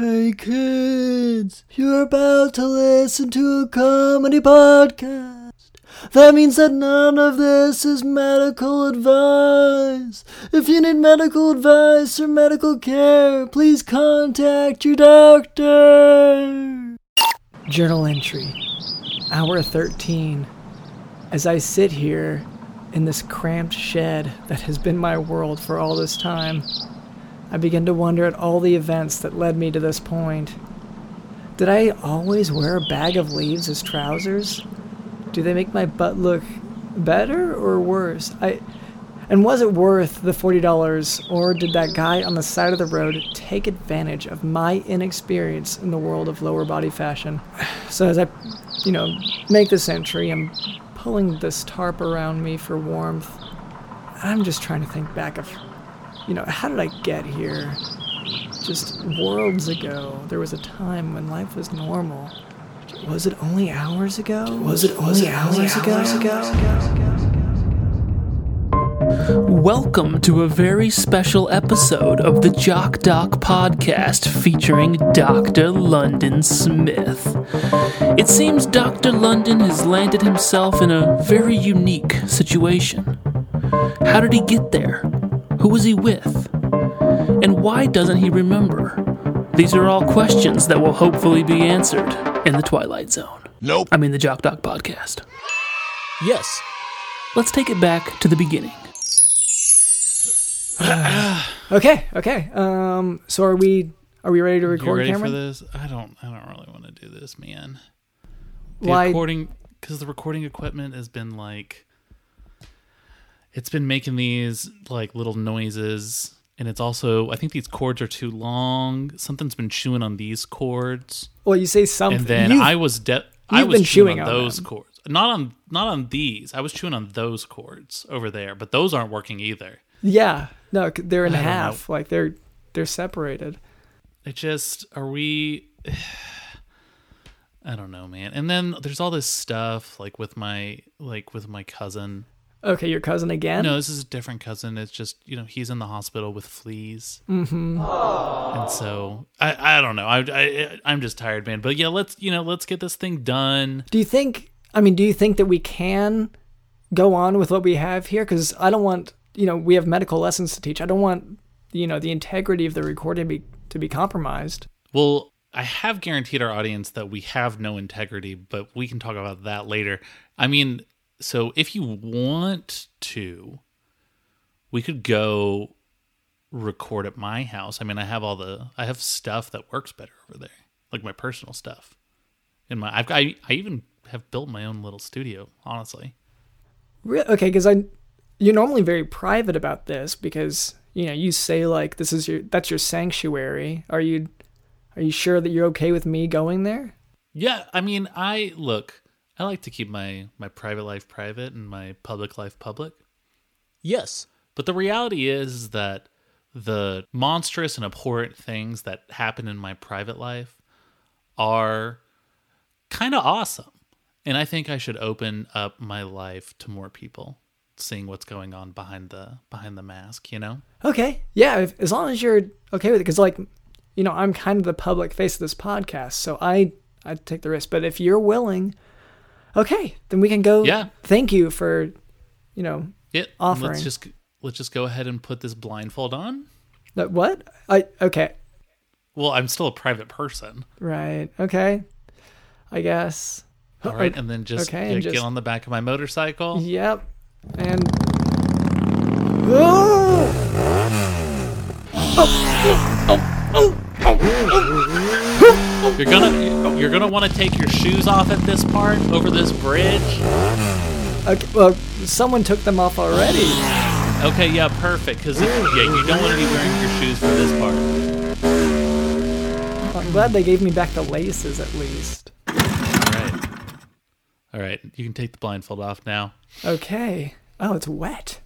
Hey kids, you're about to listen to a comedy podcast. That means that none of this is medical advice. If you need medical advice or medical care, please contact your doctor. Journal entry, hour 13. As I sit here in this cramped shed that has been my world for all this time, I begin to wonder at all the events that led me to this point. Did I always wear a bag of leaves as trousers? Do they make my butt look better or worse? I and was it worth the $40 or did that guy on the side of the road take advantage of my inexperience in the world of lower body fashion? So as I, you know, make this entry, I'm pulling this tarp around me for warmth. I'm just trying to think back of you know, how did I get here? Just worlds ago, there was a time when life was normal. Was it only hours ago? Was it only hours ago? Welcome to a very special episode of the Jock Doc podcast featuring Dr. London Smith. It seems Dr. London has landed himself in a very unique situation. How did he get there? Who was he with? And why doesn't he remember? These are all questions that will hopefully be answered in the Twilight Zone. Nope. I mean, the Jock Doc podcast. Yes. Let's take it back to the beginning. Okay, okay. Um, so are we are we ready to record? You record, ready Cameron? for this? I don't. I don't really want to do this, man. The Why? recording because the recording equipment has been like, it's been making these like little noises, and it's also I think these cords are too long. Something's been chewing on these cords, Well, you say something. and then You've- I was de- I was been chewing, chewing on, on those them. cords, not on not on these. I was chewing on those cords over there, but those aren't working either. yeah, no, they're in I half. Like they're they're separated. it just are we i don't know man and then there's all this stuff like with my like with my cousin Okay, your cousin again. no this is a different cousin it's just you know he's in the hospital with fleas mm-hmm. and so i i don't know I, I i'm just tired man but yeah let's you know let's get this thing done Do you think? I mean, do you think that we can go on with what we have here? Because I don't want you know we have medical lessons to teach. I don't want you know the integrity of the recording be, to be compromised. Well, I have guaranteed our audience that we have no integrity, but we can talk about that later. I mean, so if you want to, we could go record at my house. I mean, I have all the I have stuff that works better over there, like my personal stuff. In my I've I, I even have built my own little studio, honestly. Re- okay, because I you're normally very private about this because you know you say like this is your that's your sanctuary. Are you are you sure that you're okay with me going there? Yeah, I mean, I look, I like to keep my my private life private and my public life public. Yes. But the reality is that the monstrous and abhorrent things that happen in my private life are kind of awesome. And I think I should open up my life to more people seeing what's going on behind the behind the mask, you know? Okay, yeah, if, as long as you're okay with it, because like you know I'm kind of the public face of this podcast, so I I take the risk. But if you're willing, okay, then we can go. Yeah. Thank you for you know It Offering. let's just let's just go ahead and put this blindfold on. what I okay Well, I'm still a private person. right okay I guess. All oh, right, and then just, okay, yeah, and get on the back of my motorcycle. Yep. And. Oh! oh. oh. You're gonna you're gonna want to take your shoes off at this part over this bridge. Okay, well, someone took them off already. Okay, yeah, perfect. Because yeah, you don't want to be wearing your shoes for this part. I'm glad they gave me back the laces at least. All right, all right. You can take the blindfold off now. Okay. Oh, it's wet.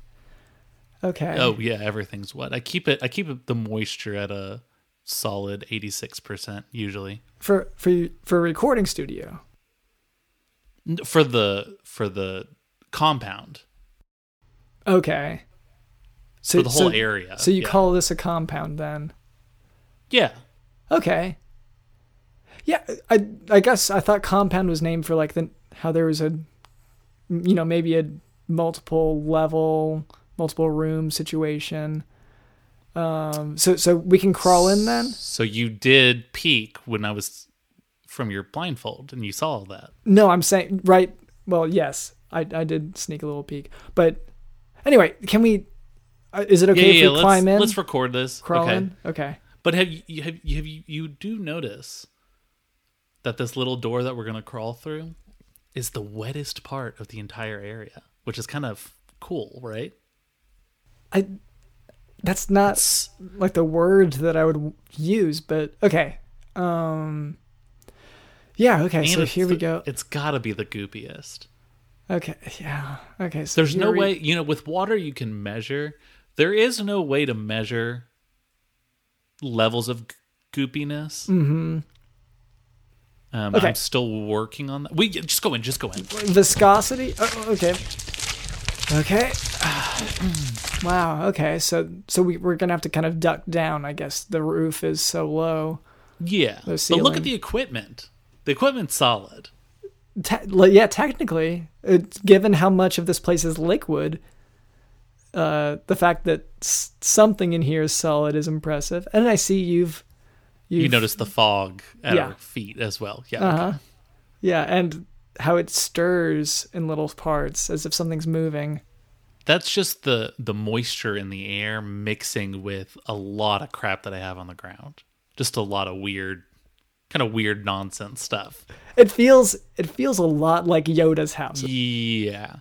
Okay. Oh yeah, everything's wet. I keep it. I keep it, the moisture at a solid eighty six percent usually For for for a recording studio. For the for the compound Okay. So for the whole so, area. So you yeah. call this a compound then? yeah. Okay. Yeah, I I guess I thought compound was named for like the how there was a you know maybe a multiple level, multiple room situation. Um, so so we can crawl in then. So you did peek when I was from your blindfold, and you saw all that. No, I'm saying right. Well, yes, I I did sneak a little peek, but anyway, can we? Uh, is it okay yeah, if yeah. we let's, climb in? let's record this. crawl okay. in. Okay. But have you have you, have you you do notice that this little door that we're gonna crawl through is the wettest part of the entire area, which is kind of cool, right? I that's not It's- like the word that I would use, but okay. Um Yeah, okay. So here we the- go. It's got to be the goopiest. Okay. Yeah. Okay. So There's no we- way, you know, with water you can measure. There is no way to measure levels of goopiness. Mhm. Um, Okay. I'm still working on that. We just go in, just go in. viscosity. Oh, okay. Okay. wow. Okay. So so we we're gonna have to kind of duck down. I guess the roof is so low. Yeah, but look at the equipment. The equipment's solid. Te- yeah, technically, it's, given how much of this place is liquid, uh, the fact that s- something in here is solid is impressive. And I see you've You you've notice the fog at Yeah. our feet as well. Yeah. Uh huh. okay. Yeah, and how it stirs in little parts as if something's moving. That's just the the moisture in the air mixing with a lot of crap that I have on the ground. Just a lot of weird, kind of weird nonsense stuff. It feels it feels a lot like Yoda's house. Yeah.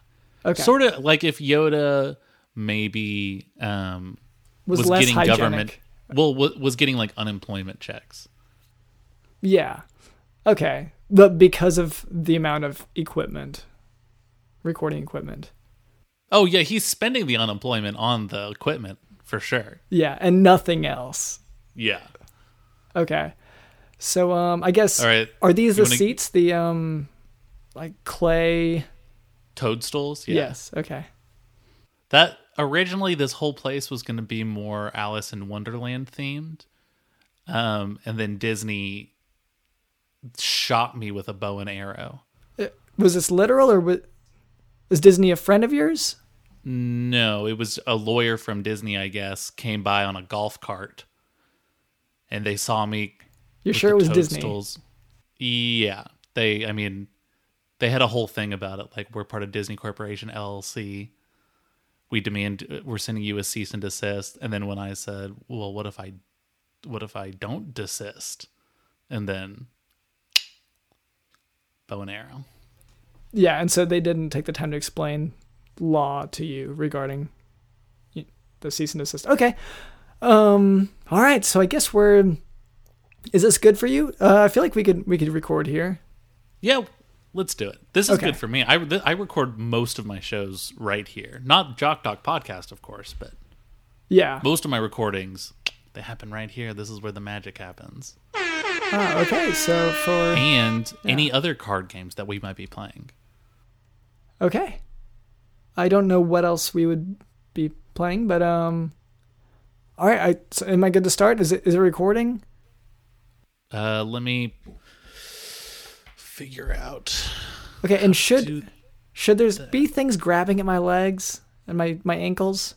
Okay, Sort of like if Yoda maybe um, was, was, getting hygienic. government. Well, wa- was getting like unemployment checks. Yeah. Okay, but because of the amount of equipment, recording equipment. Oh yeah, he's spending the unemployment on the equipment for sure. Yeah, and nothing else. Yeah. Okay. So um I guess All right. are these You the wanna- seats the um like clay Toadstools. Yeah. Yes, okay. That originally this whole place was going to be more Alice in Wonderland themed. Um, and then Disney shot me with a bow and arrow. Uh, Was this literal or was, is Disney a friend of yours? No, it was a lawyer from Disney, I guess, came by on a golf cart, and they saw me. You're sure it was Disney? toadstools. Yeah, they. I mean, they had a whole thing about it. Like we're part of Disney Corporation LLC. We demand. We're sending you a cease and desist. And then when I said, "Well, what if I, what if I don't desist?" And then bow and arrow. Yeah, and so they didn't take the time to explain law to you regarding the cease and desist. Okay. Um all right, so I guess we're Is this good for you? Uh, I feel like we could we could record here. Yeah, let's do it. This is Okay. good for me. I th- I record most of my shows right here. Not Jock Doc podcast, of course, but Yeah. most of my recordings they happen right here. This is where the magic happens. Ah, okay. So for And any other card games that we might be playing. Okay. I don't know what else we would be playing, but um all right, I so am I good to start? Is it is it recording? Uh, let me figure out. Okay, and should should there's be things grabbing at my legs and my my ankles?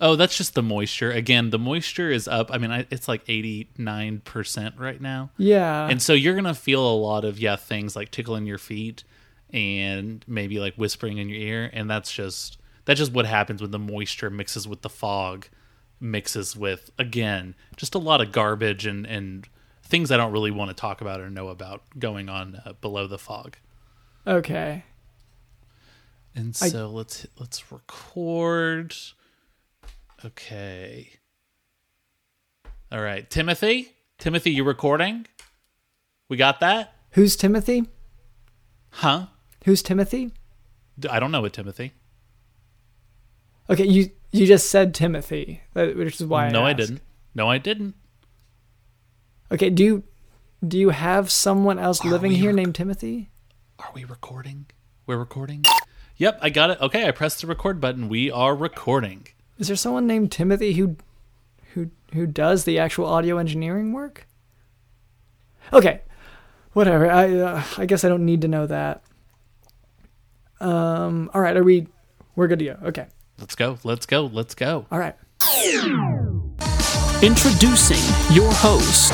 Oh, that's just the moisture. Again, the moisture is up. I mean, I, it's like eighty nine percent right now. Yeah. And so you're gonna feel a lot of yeah things like tickling your feet and maybe like whispering in your ear, and that's just that's just what happens when the moisture mixes with the fog, mixes with again just a lot of garbage and and things I don't really want to talk about or know about going on uh, below the fog. okay. And I- so let's let's record. Okay. All right, Timothy. Timothy, you recording? We got that? Who's Timothy? Huh? Who's Timothy? I don't know what Timothy. Okay, you you just said Timothy, that- which is why I no, I asked. didn't. No, I didn't. Okay, do you do you have someone else Are living here rec- named Timothy? Are we recording? We're recording. Yep, I got it. Okay, I pressed the record button. We are recording. Is there someone named Timothy who who who does the actual audio engineering work? Okay, whatever. I uh, I guess I don't need to know that. Um. All right. Are we? We're good to go. Okay. Let's go. Let's go. Let's go. All right. Introducing your host,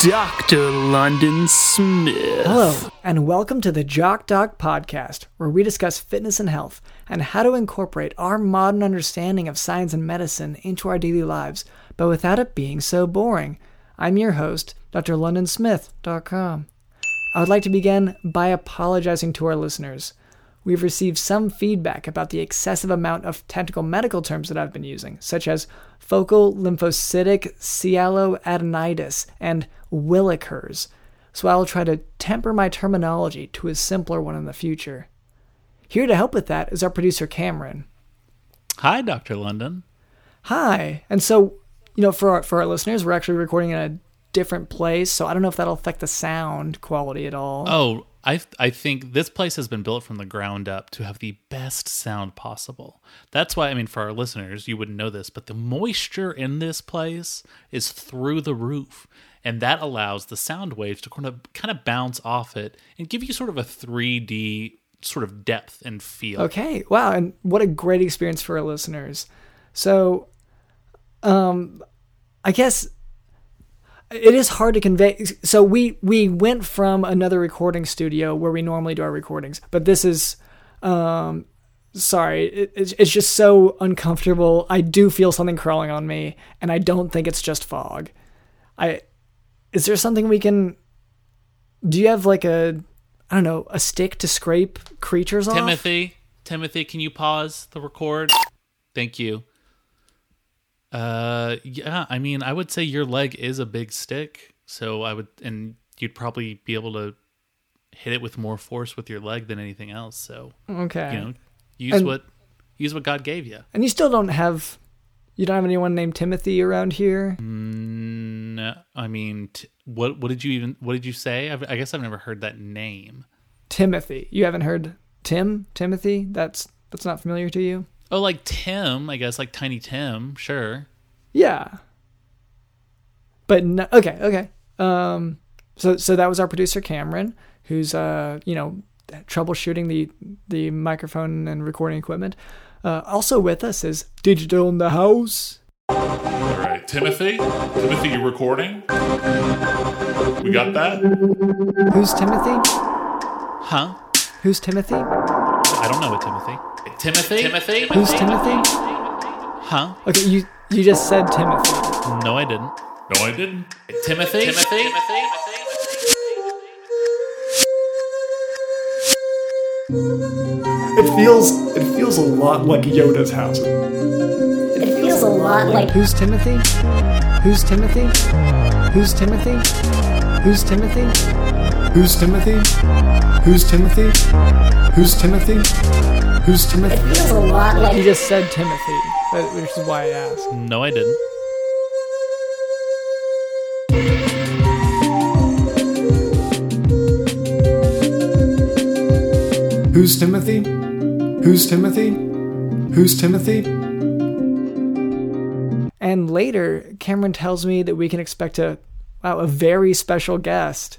Dr. London Smith. Hello, and welcome to the Jock Doc podcast, where we discuss fitness and health and how to incorporate our modern understanding of science and medicine into our daily lives, but without it being so boring. I'm your host, drlondonsmith.com. I would like to begin by apologizing to our listeners. We've received some feedback about the excessive amount of technical medical terms that I've been using, such as focal lymphocytic sialoadenitis and Willikers, so I'll try to temper my terminology to a simpler one in the future. Here to help with that is our producer Cameron. Hi, Dr. London. Hi. And so, you know, for our, for our listeners, we're actually recording in a different place, so I don't know if that'll affect the sound quality at all. Oh, I I think this place has been built from the ground up to have the best sound possible. That's why I mean for our listeners, you wouldn't know this, but the moisture in this place is through the roof, and that allows the sound waves to kind of kind of bounce off it and give you sort of a 3D sort of depth and feel. Okay. Wow. And what a great experience for our listeners. So, um, I guess it is hard to convey. So we we went from another recording studio where we normally do our recordings, but this is, um, sorry, it, it's it's just so uncomfortable. I do feel something crawling on me, and I don't think it's just fog. I is there something we can? Do you have like a I don't know a stick to scrape creatures off? Timothy, Timothy, can you pause the record? Thank you. Uh, yeah, I mean, I would say your leg is a big stick, so I would, and you'd probably be able to hit it with more force with your leg than anything else. So, Okay. you know, use And- what use what God gave you. And you still don't have you don't have anyone named Timothy around here? No, I mean, t- what what did you even what did you say? I've, I guess I've never heard that name. Timothy. You haven't heard Tim? Timothy? That's that's not familiar to you? Oh, like Tim, I guess, like Tiny Tim. Sure. Yeah. But no, okay, okay. Um so so that was our producer Cameron who's uh, you know, troubleshooting the the microphone and recording equipment. Uh, also with us is Digital in the House. All right, Timothy. Timothy, you recording? We got that? Who's Timothy? Huh? Who's Timothy? I don't know what Timothy. Timothy. Timothy. Who's Timothy? Huh? Okay, you you just said Timothy. No, I didn't. No, I didn't. Timothy? Timothy. Timothy. It feels it feels a lot like Yoda's house. It feels a lot like Who's Timothy? Who's Timothy? Who's Timothy? Who's Timothy? Who's Timothy? Who's Timothy? Who's Timothy? Who's Timothy? it feels a lot You like just said Timothy, which is why I asked. No, I didn't. Who's Timothy? Who's Timothy? Who's Timothy? And later, Cameron tells me that we can expect a wow, a very special guest.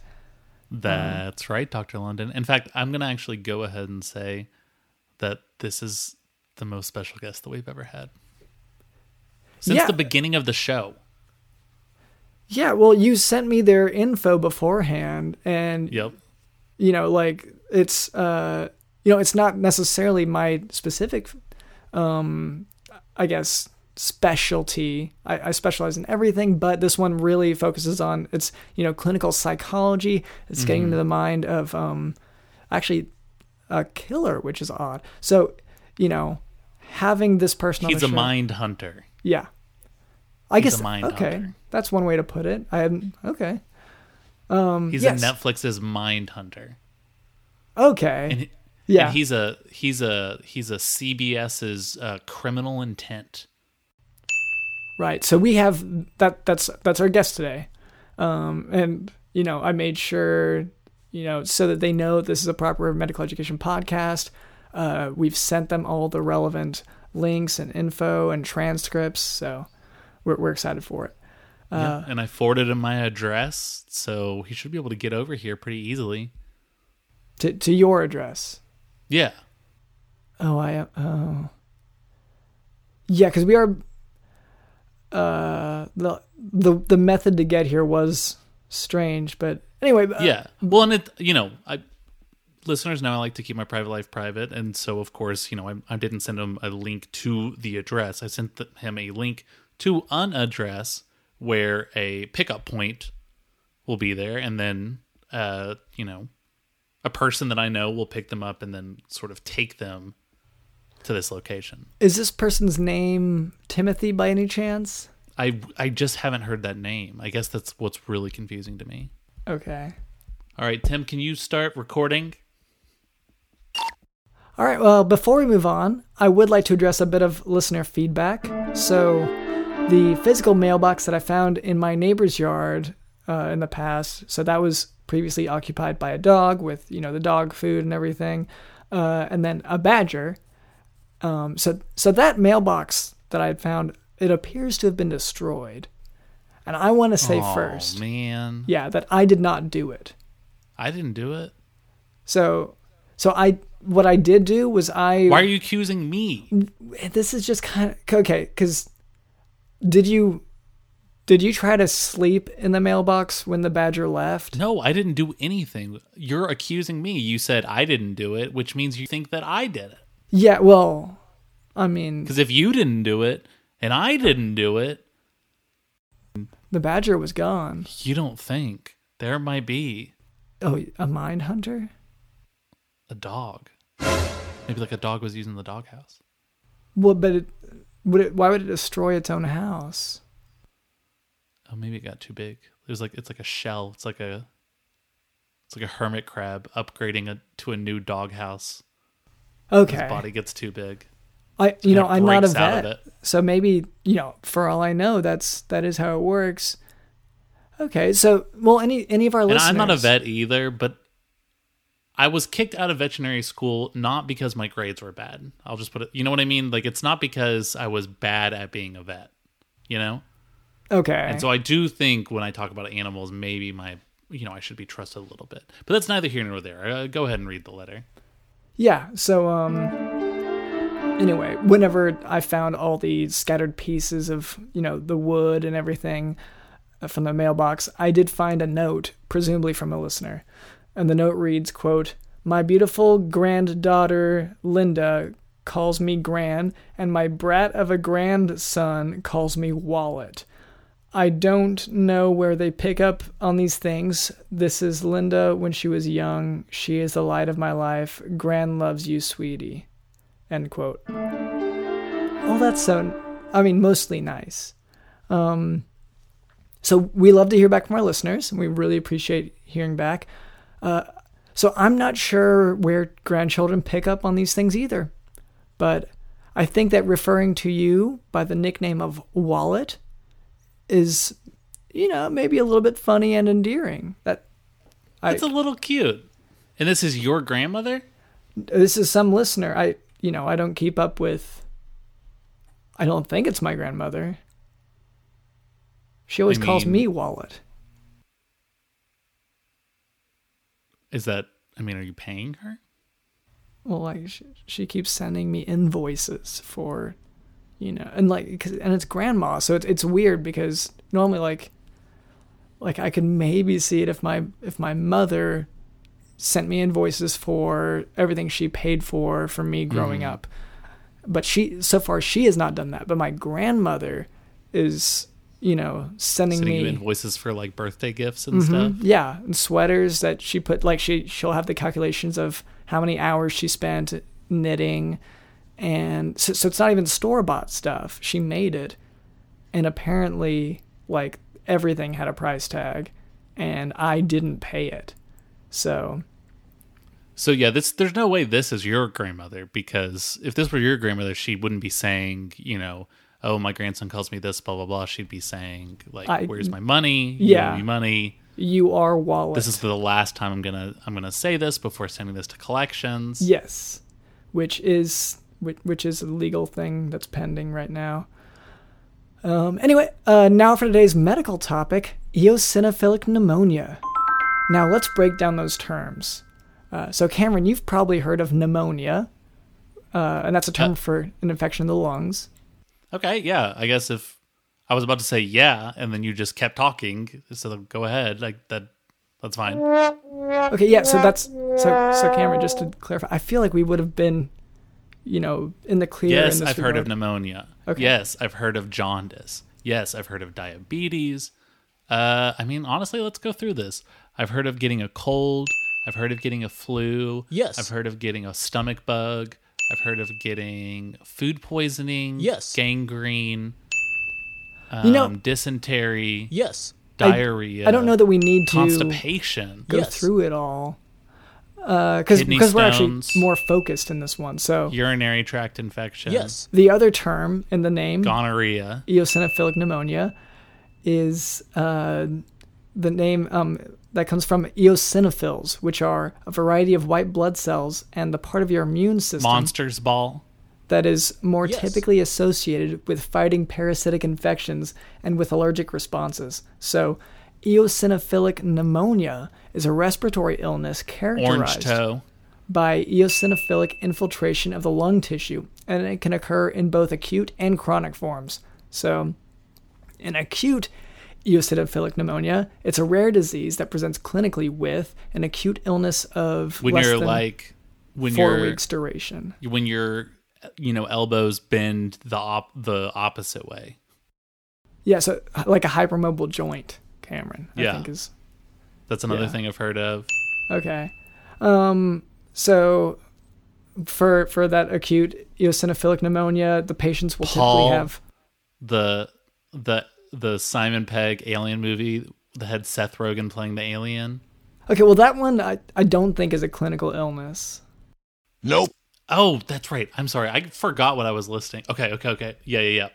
That's right, Dr. London. In fact, I'm going to actually go ahead and say that this is the most special guest that we've ever had. Since Yeah. the beginning of the show. Yeah, well, you sent me their info beforehand, and Yep. you know, like it's uh, you know, it's not necessarily my specific, um, I guess specialty. I, I specialize in everything, but this one really focuses on it's you know clinical psychology. It's getting into the mind of um, actually a killer, which is odd. So you know, having this person on He's a show- mind hunter. Yeah. I He's guess a mind okay. hunter. That's one way to put it. I hadn't okay. Um He's yes. a Netflix's Mindhunter. Okay. And, yeah. and he's a he's a he's a CBS's uh, criminal intent. Right. So we have that that's that's our guest today. Um and you know, I made sure you know so that they know this is a proper medical education podcast. Uh we've sent them all the relevant links and info and transcripts, so we're we're excited for it. yeah, and I forwarded him my address, so he should be able to get over here pretty easily. To to your address. Yeah. Oh, I oh. Yeah, because we are. Uh, the the the method to get here was strange, but anyway. uh, Yeah. Well, and it, you know, I listeners know I like to keep my private life private, and so of course, you know, I, I didn't send him a link to the address. I sent him a link to an address where a pickup point will be there, and then, uh, you know, a person that I know will pick them up and then sort of take them to this location. Is this person's name Timothy by any chance? I I just haven't heard that name. I guess that's what's really confusing to me. Okay. All right, Tim, can you start recording? All right. Well, before we move on, I would like to address a bit of listener feedback. So, the physical mailbox that I found in my neighbor's yard uh, in the past, so that was previously occupied by a dog with you know the dog food and everything, uh, and then a badger. Um, so, so that mailbox that I had found, it appears to have been destroyed, and I want to say oh, first, man. yeah, that I did not do it. I didn't do it. So, so I what I did do was I Why are you accusing me? this is just kind of okay because did you did you try to sleep in the mailbox when the badger left No, I didn't do anything. You're accusing me. You said I didn't do it, which means you think that I did it. Yeah well i mean Because if you didn't do it and I didn't do it, the badger was gone you don't think there might be oh a mind hunter a dog. Maybe like a dog was using the doghouse. well but it would it why would it destroy its own house Oh, maybe it got too big. It was like it's like a shell. It's like a it's like a hermit crab upgrading a, to a new doghouse. Okay His body gets too big. i you know i'm not a breaks out of vet so maybe you know for all i know that's that is how it works okay so well any any of our And listeners I'm not a vet either, but I was kicked out of veterinary school not because my grades were bad. I'll just put it, you know what I mean? Like, it's not because I was bad at being a vet, you know? okay And so I do think when I talk about animals, maybe my, you know, I should be trusted a little bit. But that's neither here nor there. Uh, go ahead and read the letter. Yeah, so um anyway, whenever I found all the scattered pieces of, you know, the wood and everything uh, from the mailbox, I did find a note, presumably from a listener. And the note reads, quote, "My beautiful granddaughter Linda calls me Gran, and my brat of a grandson calls me Wallet." I don't know where they pick up on these things. This is Linda when she was young. She is the light of my life. Gran loves you, sweetie. End quote. Oh, that's so. I mean, mostly nice. Um, so we love to hear back from our listeners, and we really appreciate hearing back. Uh, so I'm not sure where grandchildren pick up on these things either, but I think that referring to you by the nickname of Wallet is, you know, maybe a little bit funny and endearing. That I, It's a little cute. And this is your grandmother? this is some listener. I, you know, I don't keep up with. I don't think it's my grandmother. She always I calls mean- me Wallet. Is that, I mean, are you paying her? Well, like she, she keeps sending me invoices for, you know, and like, and it's grandma, so it's it's weird because normally like, like I could maybe see it if my if my mother sent me invoices for everything she paid for for me growing up, but she so far she has not done that. But my grandmother is, you know, sending, Sending me you invoices for like birthday gifts and Mhm. stuff? Yeah, and sweaters that she put like she she'll have the calculations of how many hours she spent knitting, and so, so it's not even store bought stuff. She made it, and apparently like everything had a price tag, and I didn't pay it. So So yeah, this there's no way this is your grandmother because if this were your grandmother, she wouldn't be saying, you know, oh my grandson calls me this, blah blah blah. She'd be saying like, I- where's my money? You Yeah. me money. you are wallet. This is the last time I'm gonna I'm gonna say this before sending this to collections. Yes, which is which, which is a legal thing that's pending right now. Um, anyway, uh, now for today's medical topic eosinophilic pneumonia. Now let's break down those terms. Uh, so, Cameron, you've probably heard of pneumonia, uh, and that's a term Uh, for an infection of the lungs. Okay, yeah. I guess if I was about to say yeah, and then you just kept talking, so go ahead. Like that, that's fine. Okay, yeah, so that's so so Cameron, just to clarify, I feel like we would have been, you know, in the clear. Yes, in this I've heard of pneumonia. Okay. Yes, I've heard of jaundice. Yes, I've heard of diabetes. Uh, I mean, honestly, let's go through this. I've heard of getting a cold. I've heard of getting a flu. Yes. I've heard of getting a stomach bug. I've heard of getting food poisoning. Yes. Gangrene. Um, You know- dysentery. Yes. I- Diarrhea. I don't know that we need to Constipation. go Yes. through it all, because Kidney because we're actually more focused in this one. So Urinary tract infection. Yes. the other term in the name, Gonorrhea. eosinophilic pneumonia, is uh, the name um, that comes from eosinophils, which are a variety of white blood cells and the part of your immune system Monsters ball. that is more Yes. typically associated with fighting parasitic infections and with allergic responses. So, eosinophilic pneumonia is a respiratory illness characterized by eosinophilic infiltration of the lung tissue, and it can occur in both acute and chronic forms. So, in acute eosinophilic pneumonia, it's a rare disease that presents clinically with an acute illness of When less you're than like when 4 you're weeks duration. when your you know elbows bend the op- the opposite way. Yeah, so like a hypermobile joint, Cameron. I Yeah. think is That's another Yeah. thing I've heard of. okay. Um, so for for that acute eosinophilic pneumonia, the patients will Paul. typically have The the the Simon Pegg alien movie that had Seth Rogen playing the alien. okay. Well, that one I I don't think is a clinical illness. Nope. Oh, that's right. I'm sorry. I forgot what I was listing. Okay, okay, okay. Yeah, yeah, yeah.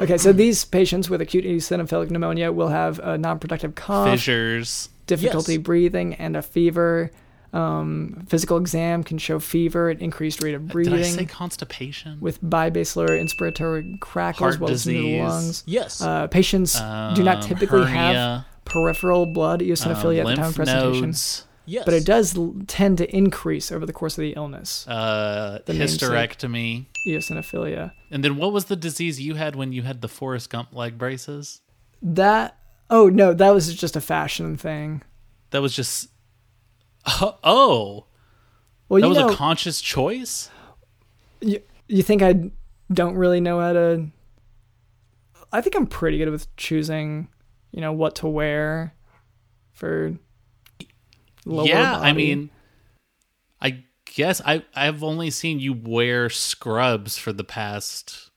Okay, so these patients with acute eosinophilic pneumonia will have a non-productive cough, Fissures. difficulty Yes. breathing, and a fever. Um, physical exam can show fever, an increased rate of breathing. Did I say constipation? with bibasilar inspiratory crackles Heart well as in the disease. lungs. Yes. Uh, patients do not Um, typically have peripheral blood eosinophilia um, at the time of presentation, nodes, yes. but it does l- tend to increase over the course of the illness. uh, The hysterectomy. eosinophilia. And then what was the disease you had when you had the Forrest Gump leg braces? That oh no, that was just a fashion thing. That was just oh, Well, that you was know, a conscious choice. you, you think I don't really know how to. I think I'm pretty good with choosing, you know, what to wear for. Yeah, I mean, I guess I I've only seen you wear scrubs for the past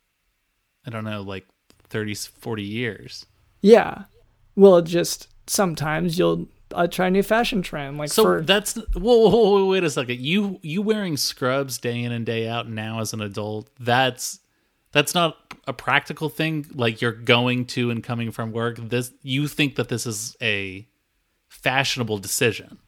I don't know, like 30 40 years. Yeah. Well, just sometimes you'll I try a new fashion trend like So for that's whoa, whoa, whoa, wait a second. You you wearing scrubs day in and day out now as an adult? That's that's not a practical thing. Like you're going to and coming from work. This you think that this is a fashionable decision?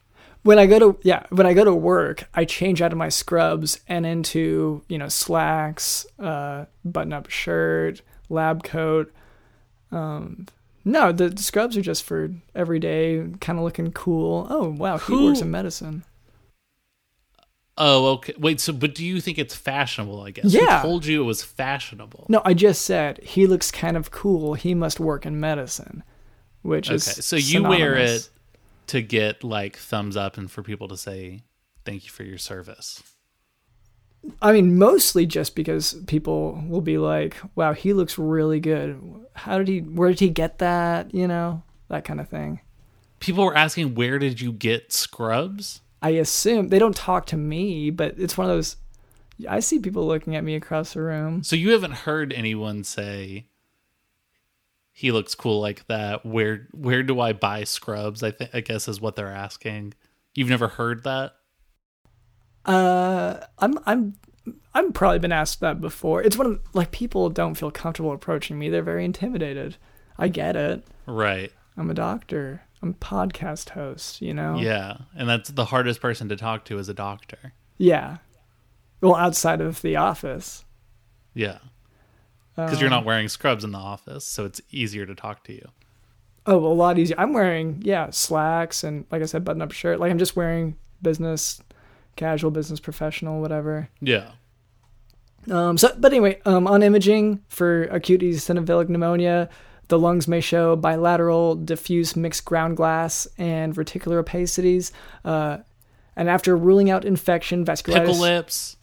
When I go to yeah when I go to work I change out of my scrubs and into you know slacks, uh, button up shirt, lab coat. Um, no, the scrubs are just for every day, kind of looking cool. Oh wow, he Who- works in medicine. Oh, okay. Wait. So, but do you think it's fashionable? I guess. Yeah. Who told you it was fashionable? No, I just said he looks kind of cool. He must work in medicine, which Okay. is So you wear it to get like thumbs up and for people to say thank you for your service. I mean, mostly just because people will be like, "Wow, he looks really good. How did he? Where did he get that? You know, that kind of thing." People were asking, "Where did you get scrubs?" I assume they don't talk to me, but it's one of those. I see people looking at me across the room. So you haven't heard anyone say he looks cool like that. Where where do I buy scrubs? I think I guess is what they're asking. You've never heard that? Uh, I'm I'm I've probably been asked that before. It's one of like people don't feel comfortable approaching me. They're very intimidated. I get it. Right. I'm a doctor. I'm a podcast host. You know. Yeah. And that's the hardest person to talk to as a doctor. Yeah. Well, outside of the office. Yeah. Because Um, you're not wearing scrubs in the office, so it's easier to talk to you. Oh, a lot easier. I'm wearing yeah slacks and like I said, button up shirt. Like I'm just wearing business, casual, business, professional, whatever. Yeah. Um, so, but anyway, um, on imaging for acute eosinophilic pneumonia, the lungs may show bilateral, diffuse mixed ground glass and reticular opacities. Uh, and after ruling out infection, vasculitis, Pickle lips.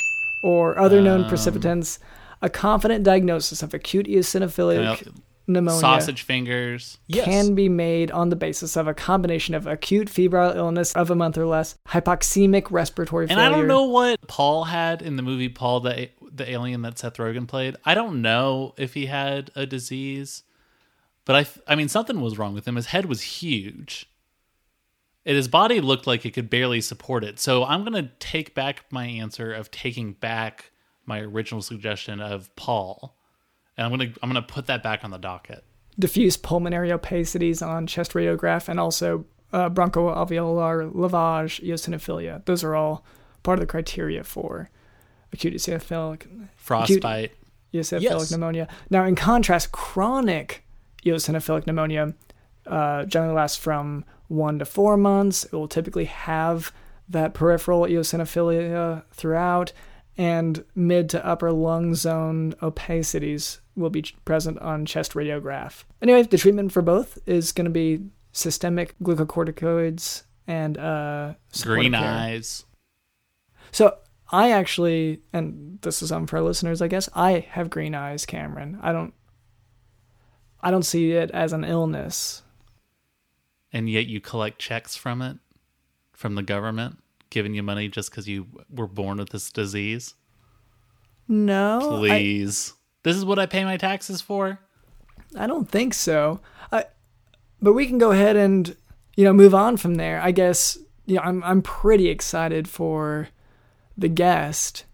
or other known Um, precipitants, a confident diagnosis of acute eosinophilic you pneumonia Sausage fingers. can be made on the basis of a combination of acute febrile illness of a month or less, hypoxemic respiratory And failure. And I don't know what Paul had in the movie Paul the the alien that Seth Rogen played. I don't know if he had a disease, but I I mean something was wrong with him. His head was huge. And his body looked like it could barely support it. So I'm going to take back my answer of taking back my original suggestion of Paul. And I'm going to I'm going to put that back on the docket. diffuse pulmonary opacities on chest radiograph and also uh, bronchoalveolar lavage eosinophilia. Those are all part of the criteria for acute eosinophilic Frostbite. eosinophilic Yes. pneumonia. Now, in contrast, chronic eosinophilic pneumonia uh, generally lasts from one to four months. It will typically have that peripheral eosinophilia throughout, and mid to upper lung zone opacities will be present on chest radiograph. Anyway, the treatment for both is going to be systemic glucocorticoids and uh, Green care. eyes. So I actually, and this is on for our listeners, I guess. I have green eyes, Cameron. I don't. I don't see it as an illness. and yet you collect checks from it from the government giving you money just because you were born with this disease No, I, please this is what i pay my taxes for I don't think so. I, but we can go ahead and you know move on from there. I guess you know I'm I'm pretty excited for the guest.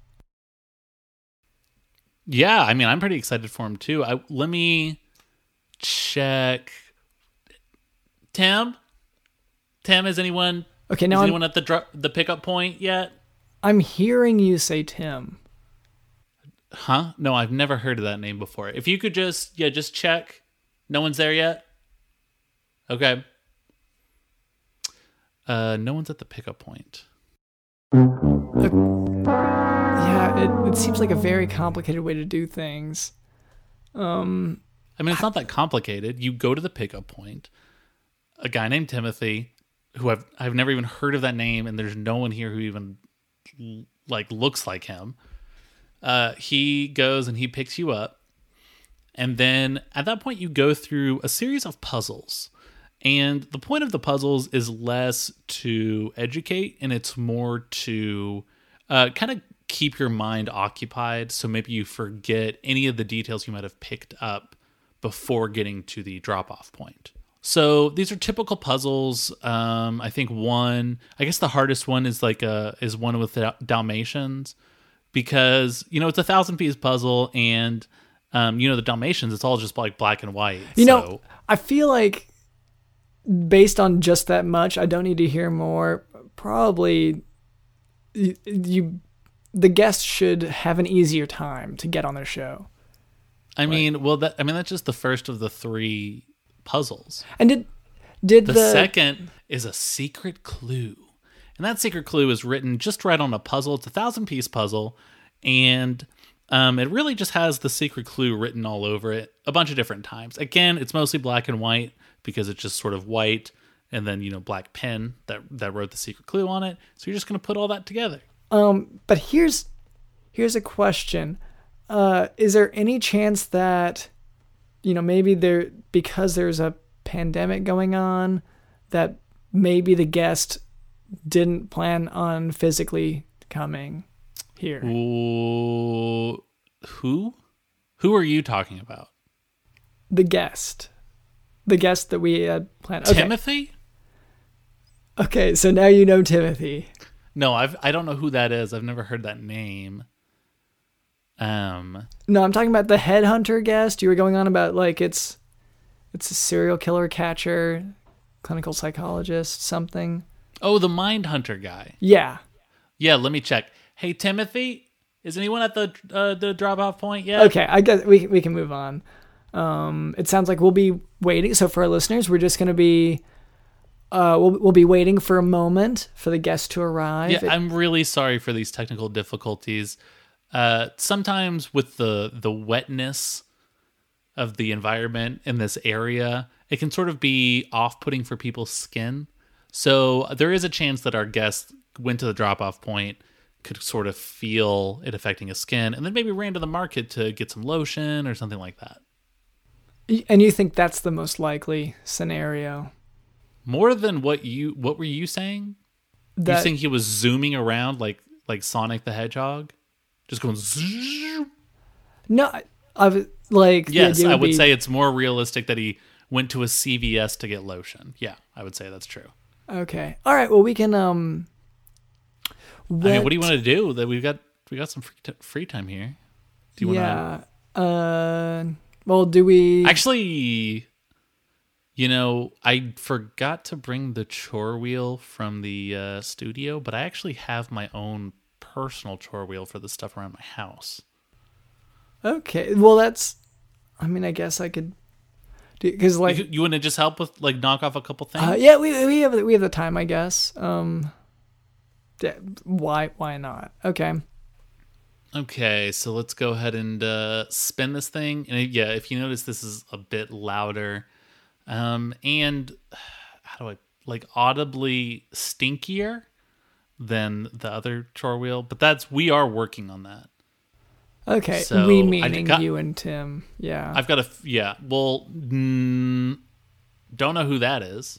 yeah i mean i'm pretty excited for him too I, let me check tim tim is anyone Okay, is now I'm, anyone at the dr- the pickup point yet I'm hearing you say Tim. huh no i've never heard of that name before if you could just yeah just check no one's there yet okay uh no one's at the pickup point Yeah, it, it seems like a very complicated way to do things. Um, I mean, it's not that complicated. You go to the pickup point. A guy named Timothy, who I've I've never even heard of that name, and there's no one here who even like looks like him. Uh, he goes and he picks you up, and then at that point you go through a series of puzzles. And the point of the puzzles is less to educate, and it's more to uh, kind of keep your mind occupied. So maybe you forget any of the details you might have picked up before getting to the drop off point. So these are typical puzzles. Um, I think one, I guess the hardest one is like a is one with the Dalmatians because you know it's a thousand piece puzzle and um, you know the Dalmatians it's all just like black and white. You so. know, I feel like based on just that much, I don't need to hear more. Probably you, you the guest should have an easier time to get on their show. I mean, well, that I mean that's just the first of the three puzzles. And did did The, the, second is a secret clue. And that secret clue is written just right on a puzzle. It's a thousand piece puzzle. And um, it really just has the secret clue written all over it a bunch of different times. Again, it's mostly black and white because it's just sort of white and then, you know, black pen that, that wrote the secret clue on it. So you're just going to put all that together. um but here's here's a question. Uh is there any chance that you know maybe there because there's a pandemic going on that maybe the guest didn't plan on physically coming here? Ooh, who? Who are you talking about? the guest the guest that we had planned okay. Timothy? okay so now you know timothy No, I've I don't know who that is. I've never heard that name. Um, no i'm talking about the headhunter guest you were going on about like it's it's a serial killer catcher clinical psychologist something oh, the Mind Hunter guy. yeah Yeah, let me check. Hey, Timothy, Is anyone at the uh, the drop off point yet? Okay, I guess we we can move on. Um, it sounds like we'll be waiting. So for our listeners, we're just gonna be, uh, we'll we'll be waiting for a moment for the guest to arrive. Yeah, It- I'm really sorry for these technical difficulties. Uh, sometimes with the the wetness of the environment in this area, it can sort of be off-putting for people's skin. So there is a chance that our guest went to the drop-off point, could sort of feel it affecting his skin, and then maybe ran to the market to get some lotion or something like that. and you think that's the most likely scenario? More than what you what were you saying? you That think he was zooming around like like Sonic the Hedgehog, just going? zzz? no, I, was like Yes, I would be- say it's more realistic that he went to a CVS to get lotion. Yeah, I would say that's true. okay. All right. Well, we can um. I mean, what do you want to do? That we've got we got some free, t- free time here. Do you want yeah. Uh. Well, do we? actually? You know, I forgot to bring the chore wheel from the uh, studio, but I actually have my own personal chore wheel for the stuff around my house. Okay. Well, that's. I mean, I guess I could. Because like, you, you want to just help with like knock off a couple things? uh, yeah, we we have we have the time, I guess. Um. Why why not? Okay. Okay, so let's go ahead and uh, spin this thing. And yeah, if you notice, this is a bit louder, um, and how do I like audibly stinkier than the other chore wheel? But that's we are working on that. Okay. So, we meaning got- you and Tim. Yeah. I've got a yeah. Well, mm, don't know who that is.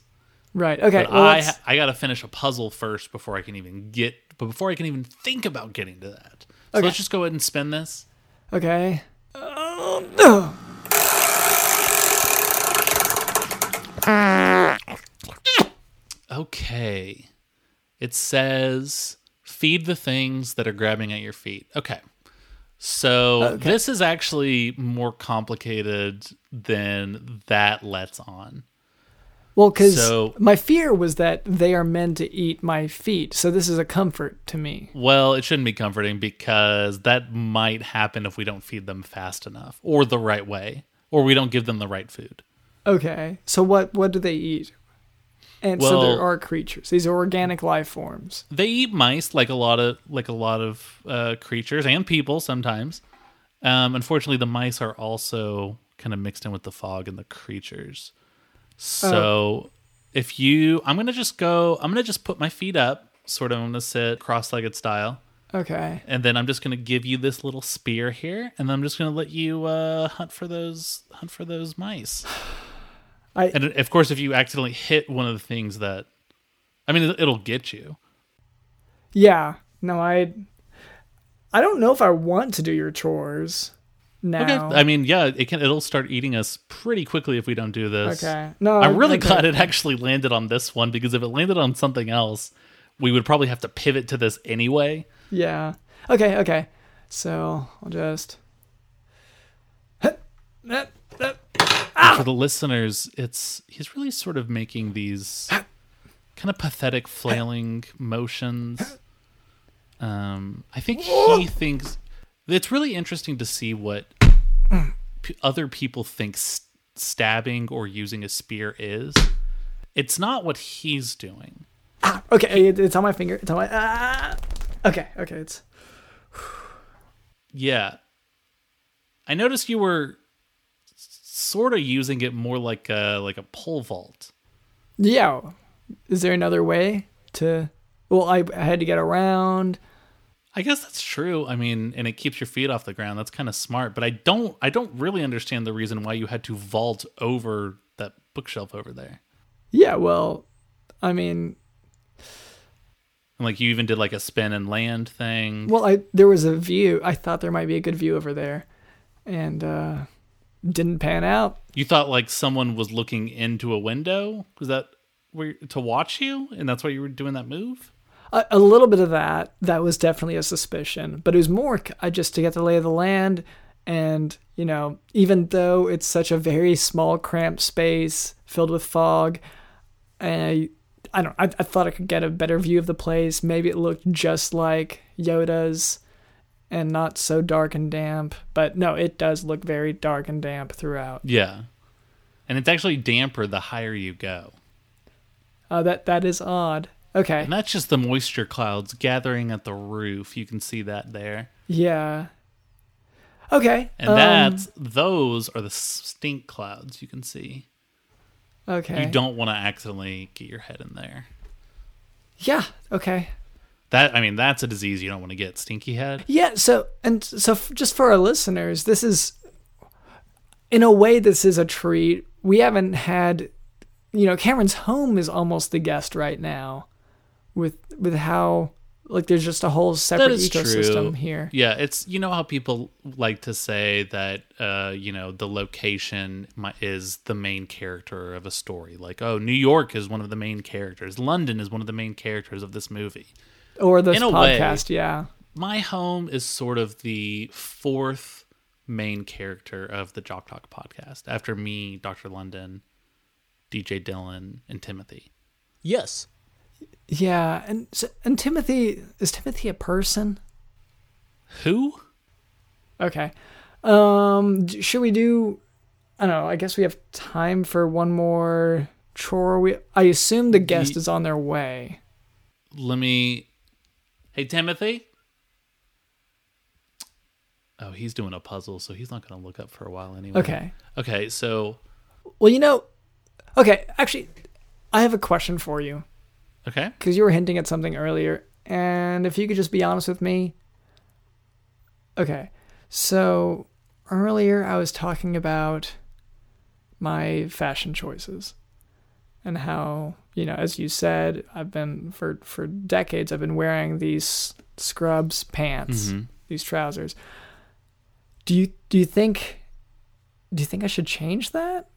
right. Okay. Well, I let's- I got to finish a puzzle first before I can even get. But before I can even think about getting to that, so Okay. let's just go ahead and spin this. okay. Oh, no. Okay. It says feed the things that are grabbing at your feet. Okay. So Okay. this is actually more complicated than that lets on. Well, because So- my fear was that they are meant to eat my feet, so this is a comfort to me. Well, it shouldn't be comforting because that might happen if we don't feed them fast enough or the right way or we don't give them the right food. Okay. So what what do they eat? And so there are creatures. These are organic life forms. They eat mice like a lot of like a lot of uh, creatures and people sometimes. Um, unfortunately, the mice are also kind of mixed in with the fog and the creatures. So if you, I'm gonna just go. I'm gonna just put my feet up, sort of. I'm gonna sit cross-legged style, Okay. and then I'm just gonna give you this little spear here, and then I'm just gonna let you uh, hunt for those hunt for those mice. I And of course, if you accidentally hit one of the things that, I mean, it- it'll get you. yeah. No, I I don't know if I want to do your chores now. Okay. I mean, yeah, it can. It'll start eating us pretty quickly if we don't do this. Okay. No, I'm really okay. glad it actually landed on this one because if it landed on something else, we would probably have to pivot to this anyway. Yeah. Okay, okay. So I'll just For the listeners, it's he's really sort of making these kind of pathetic flailing motions. Um, I think he thinks it's really interesting to see what p- other people think stabbing or using a spear is. It's not what he's doing. Okay, it, it's on my finger. It's on my ah. Okay, okay, it's Yeah. I noticed you were sort of using it more like a like a pole vault. Yeah. Is there another way to Well, I, I had to get around. I guess that's true. I mean, and it keeps your feet off the ground. That's kind of smart, but I don't I don't really understand the reason why you had to vault over that bookshelf over there. Yeah, well, I mean, And like you even did like a spin and land thing. well, I there was a view. I thought there might be a good view over there, and uh didn't pan out. You thought like someone was looking into a window? Was that where to watch you? And that's why you were doing that move? A, a little bit of that. That was definitely a suspicion, but it was more uh, just to get the lay of the land. And you know, even though it's such a very small, cramped space filled with fog, I, I don't. I, I thought I could get a better view of the place. Maybe it looked just like Yoda's, and not so dark and damp. But no, it does look very dark and damp throughout. Yeah. And it's actually damper the higher you go. Uh, that that is odd. Okay. And that's just the moisture clouds gathering at the roof. You can see that there. Yeah. Okay. And um, that's those are the stink clouds you can see. okay. You don't want to accidentally get your head in there. Yeah. Okay. That I mean, that's a disease you don't want to get. Stinky head. Yeah. So and so, f- just for our listeners, this is, in a way, this is a treat. We haven't had, you know, Cameron's home is almost the guest right now, with with how like there's just a whole separate That is ecosystem true. here. Yeah, it's you know how people like to say that uh, you know the location is the main character of a story. Like, oh, New York is one of the main characters. London is one of the main characters of this movie. Or this In a way. podcast. Yeah. My home is sort of the fourth main character of the Jock Talk podcast after me, Dr. London, DJ Dylan, and Timothy. Yes. Yeah. And so, and Timothy is Timothy a person? Who? Okay. Um, should we do? I don't know. I guess we have time for one more chore. We I assume the guest Ye- is on their way. Let me. Hey, Timothy. Oh, he's doing a puzzle, so he's not going to look up for a while anyway. Okay. Okay, so Well, you know, okay. Actually, I have a question for you okay, because you were hinting at something earlier, and if you could just be honest with me. Okay, so earlier I was talking about my fashion choices and how you know as you said i've been for for decades i've been wearing these scrubs pants Mhm. these trousers do you do you think do you think i should change that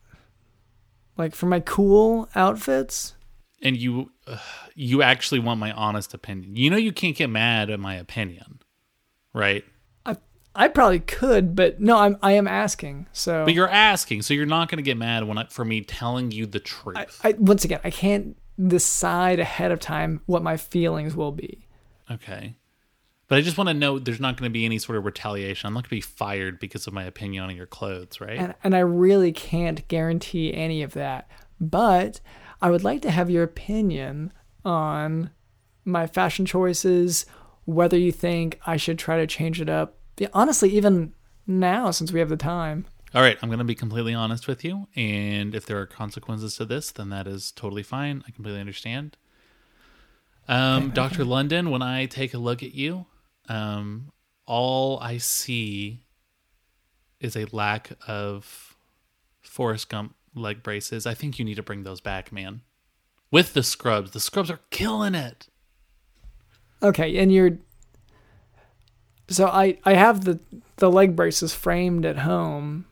like for my cool outfits and you uh, you actually want my honest opinion. You know you can't get mad at my opinion, right? I probably could but no i'm i am asking so But you're asking, so you're not going to get mad when I, for me telling you the truth. I, I once again i can't decide ahead of time what my feelings will be Okay. But I just want to know there's not going to be any sort of retaliation. I'm not going to be fired because of my opinion on your clothes, right? and, and I really can't guarantee any of that. But I would like to have your opinion on my fashion choices, whether you think I should try to change it up. Yeah, honestly, even now, since we have the time. All right, I'm going to be completely honest with you. And if there are consequences to this, then that is totally fine. I completely understand. Um, Dr. London, when I take a look at you, um, all I see is a lack of Forrest Gump leg braces. I think you need to bring those back, man. With the scrubs. The scrubs are killing it. Okay, and you're. So I I have the the leg braces framed at home.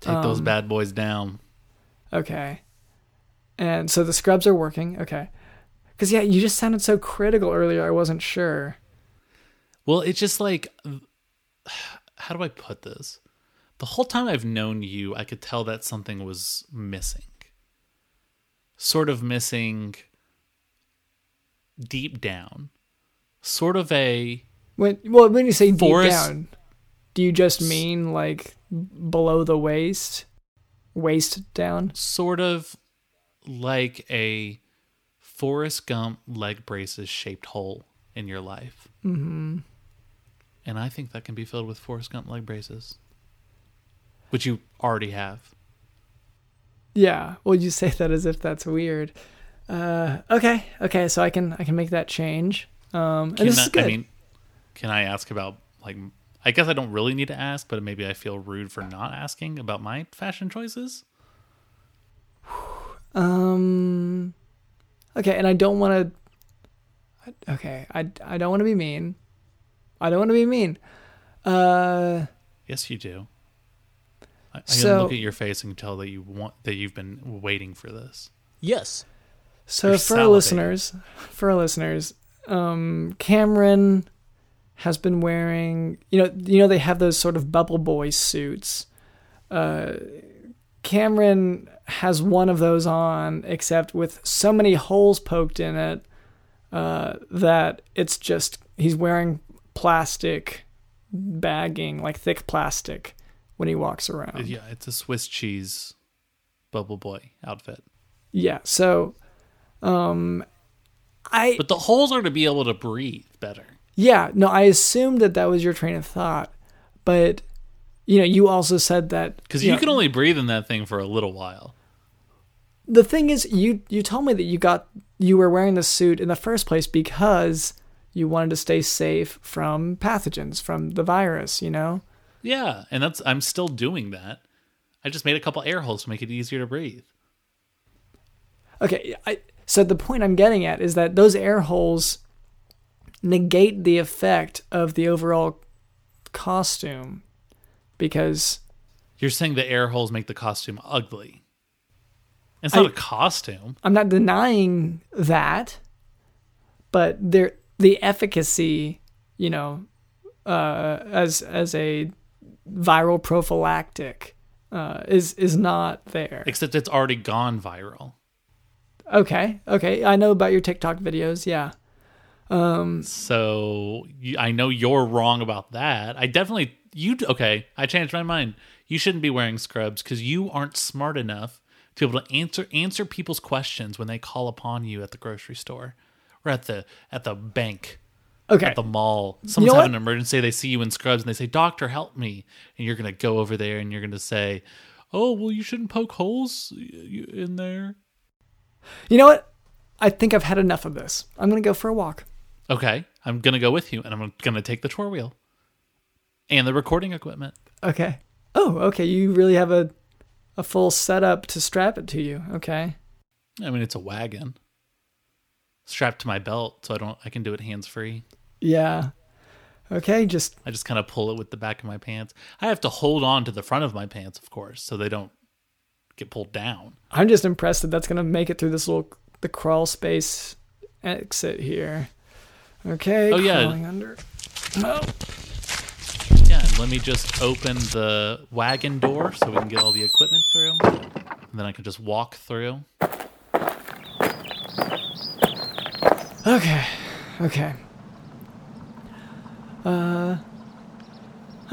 Take those Um, bad boys down. Okay. And so the scrubs are working. Okay. Because, yeah, you just sounded so critical earlier. I wasn't sure. Well, it's just like, how do I put this? The whole time I've known you, I could tell that something was missing. Sort of missing deep down. Sort of a, When well, when you say deep down, do you just mean like below the waist, waist down? sort of like a Forrest Gump leg braces shaped hole in your life. Mm-hmm. And I think that can be filled with Forrest Gump leg braces, which you already have. Yeah. Well, you say that as if that's weird. Uh, okay. Okay. So I can I can make that change. Um, and this is good. I mean, can I ask about like? I guess I don't really need to ask, but maybe I feel rude for not asking about my fashion choices. Um. Okay, and I don't want to. Okay, I I don't want to be mean. I don't want to be mean. Uh. Yes, you do. I, I can So- look at your face and tell that you want that you've been waiting for this. Yes. So You're for our listeners, for our listeners, um, Cameron has been wearing. You know, you know they have those sort of bubble boy suits. Uh, Cameron has one of those on, except with so many holes poked in it uh, that it's just he's wearing plastic bagging, like thick plastic, when he walks around. Yeah, it's a Swiss cheese bubble boy outfit. Yeah. So, um, I But the holes are to be able to breathe better. Yeah no, I assumed that that was your train of thought, but you know, you also said that Because you know, can only breathe in that thing for a little while. the thing is you you told me that you got you were wearing the suit in the first place because you wanted to stay safe from pathogens from the virus you know Yeah, and that's I'm still doing that. I just made a couple air holes to make it easier to breathe. okay I, so the point i'm getting at is that those air holes negate the effect of the overall costume because You're saying the air holes make the costume ugly. It's not a costume. i'm not denying that but there the efficacy you know uh as as a viral prophylactic uh is is not there Except it's already gone viral. okay okay i know about your tiktok videos yeah Um, so you, I know you're wrong about that. I definitely you okay. I changed my mind. You shouldn't be wearing scrubs because you aren't smart enough to be able to answer answer people's questions when they call upon you at the grocery store or at the at the bank okay at the mall. Someone's know having an emergency. They see you in scrubs and they say, "Doctor, help me!" And you're gonna go over there and you're gonna say, "Oh, well, you shouldn't poke holes in there." you know what i think i've had enough of this i'm gonna go for a walk Okay, I'm gonna go with you, and I'm gonna take the tour wheel and the recording equipment. okay oh okay you really have a a full setup to strap it to you okay I mean, it's a wagon strapped to my belt, so I don't. I can do it hands free. yeah okay just I just kind of pull it with the back of my pants. I have to hold on to the front of my pants, of course, so they don't get pulled down. i'm just impressed that that's gonna make it through this little the crawl space exit here okay Oh, yeah. under oh Yeah, let me just open the wagon door so we can get all the equipment through, and then I can just walk through. okay okay uh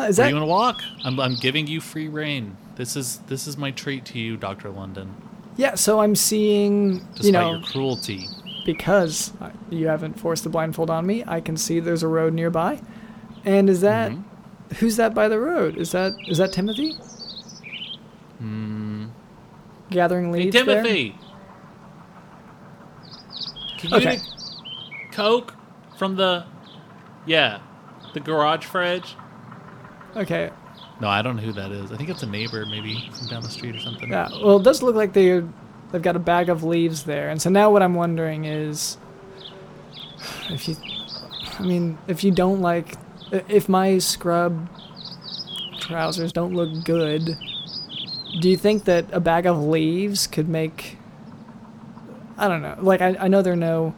is Where that you want to walk? I'm, I'm giving you free rein. This is this is my treat to you, Doctor London. yeah so i'm seeing Despite you know your cruelty. Because you haven't forced the blindfold on me, I can see there's a road nearby. And is that Mm-hmm. who's that by the road? Is that is that Timothy? Gathering Hmm. Hey, leaves. there? Timothy. Can you Okay. get Coke from the yeah, the garage fridge? Okay. No, I don't know who that is. I think it's a neighbor, maybe from down the street or something. Yeah. Well, it does look like they they've got a bag of leaves there, and so now what I'm wondering is if you, I mean, if you don't like, if my scrub trousers don't look good, do you think that a bag of leaves could make? I don't know. Like I, I know there are no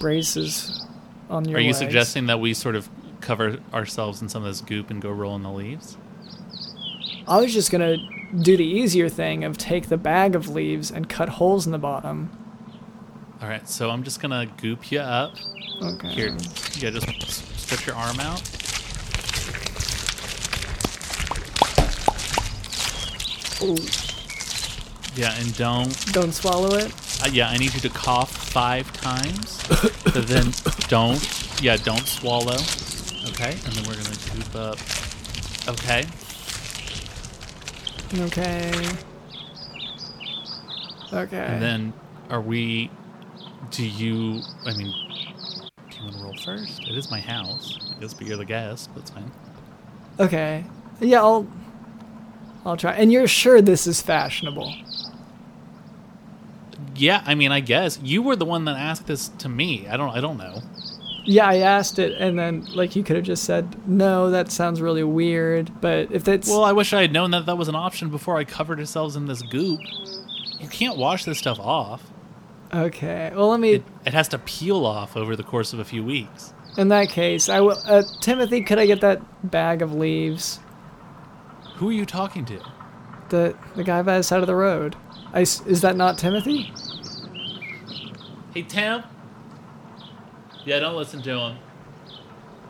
braces on your. Are you legs. suggesting that we sort of cover ourselves in some of this goop and go roll in the leaves? I was just gonna do the easier thing of take the bag of leaves and cut holes in the bottom. All right, so I'm just gonna goop you up. Okay. Here, yeah, just stretch your arm out. Ooh, Yeah, and don't. don't swallow it. Uh, yeah, I need you to cough five times. but then don't. Yeah, don't swallow. Okay, and then we're gonna goop up. Okay. Okay. Okay. And then, are we? Do you? I mean, do you want to roll first? It is my house. I guess, but you're the guest. That's fine. okay. Yeah, I'll. I'll try. And you're sure this is fashionable? Yeah, I mean, I guess you were the one that asked this to me. I don't. I don't know. Yeah, I asked it, and then like you could have just said no. That sounds really weird. But if that's Well, I wish I had known that that was an option before I covered ourselves in this goop. You can't wash this stuff off. okay. Well, let me. It, it has to peel off over the course of a few weeks. in that case, I will. Uh, Timothy, could I get that bag of leaves? Who are you talking to? The the guy by the side of the road. I is that not Timothy? Hey, Tim. Yeah, don't listen to him.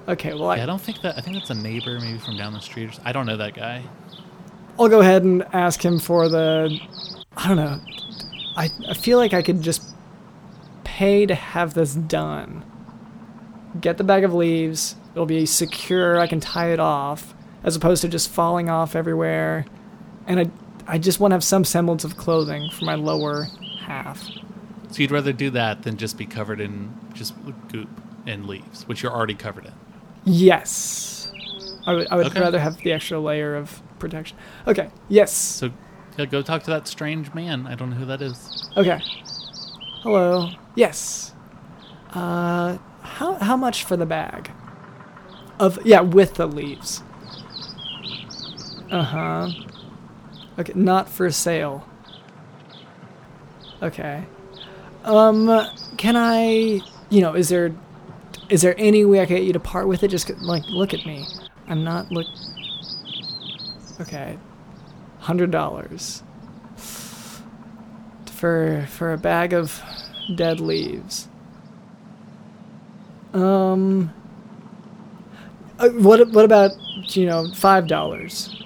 Okay, well, I, Yeah, I don't think that. I think that's a neighbor, maybe from down the street. Or, s- I don't know that guy. I'll go ahead and ask him for the. I don't know. I, I feel like I could just pay to have this done. Get the bag of leaves. It'll be secure. I can tie it off, as opposed to just falling off everywhere. And I, I just want to have some semblance of clothing for my lower half. So you'd rather do that than just be covered in just goop and leaves, which you're already covered in. Yes. I would, I would Okay. rather have the extra layer of protection. Okay. Yes. So yeah, go talk to that strange man. I don't know who that is. Okay. Hello. Yes. Uh, how how much for the bag? Of yeah, with the leaves. Uh huh. Okay, not for sale. Okay. Um, can I? You know, is there is there any way I can get you to part with it? Just like, look at me. I'm not look. Okay. Hundred dollars for for a bag of dead leaves. Um. uh, what what about you know five dollars?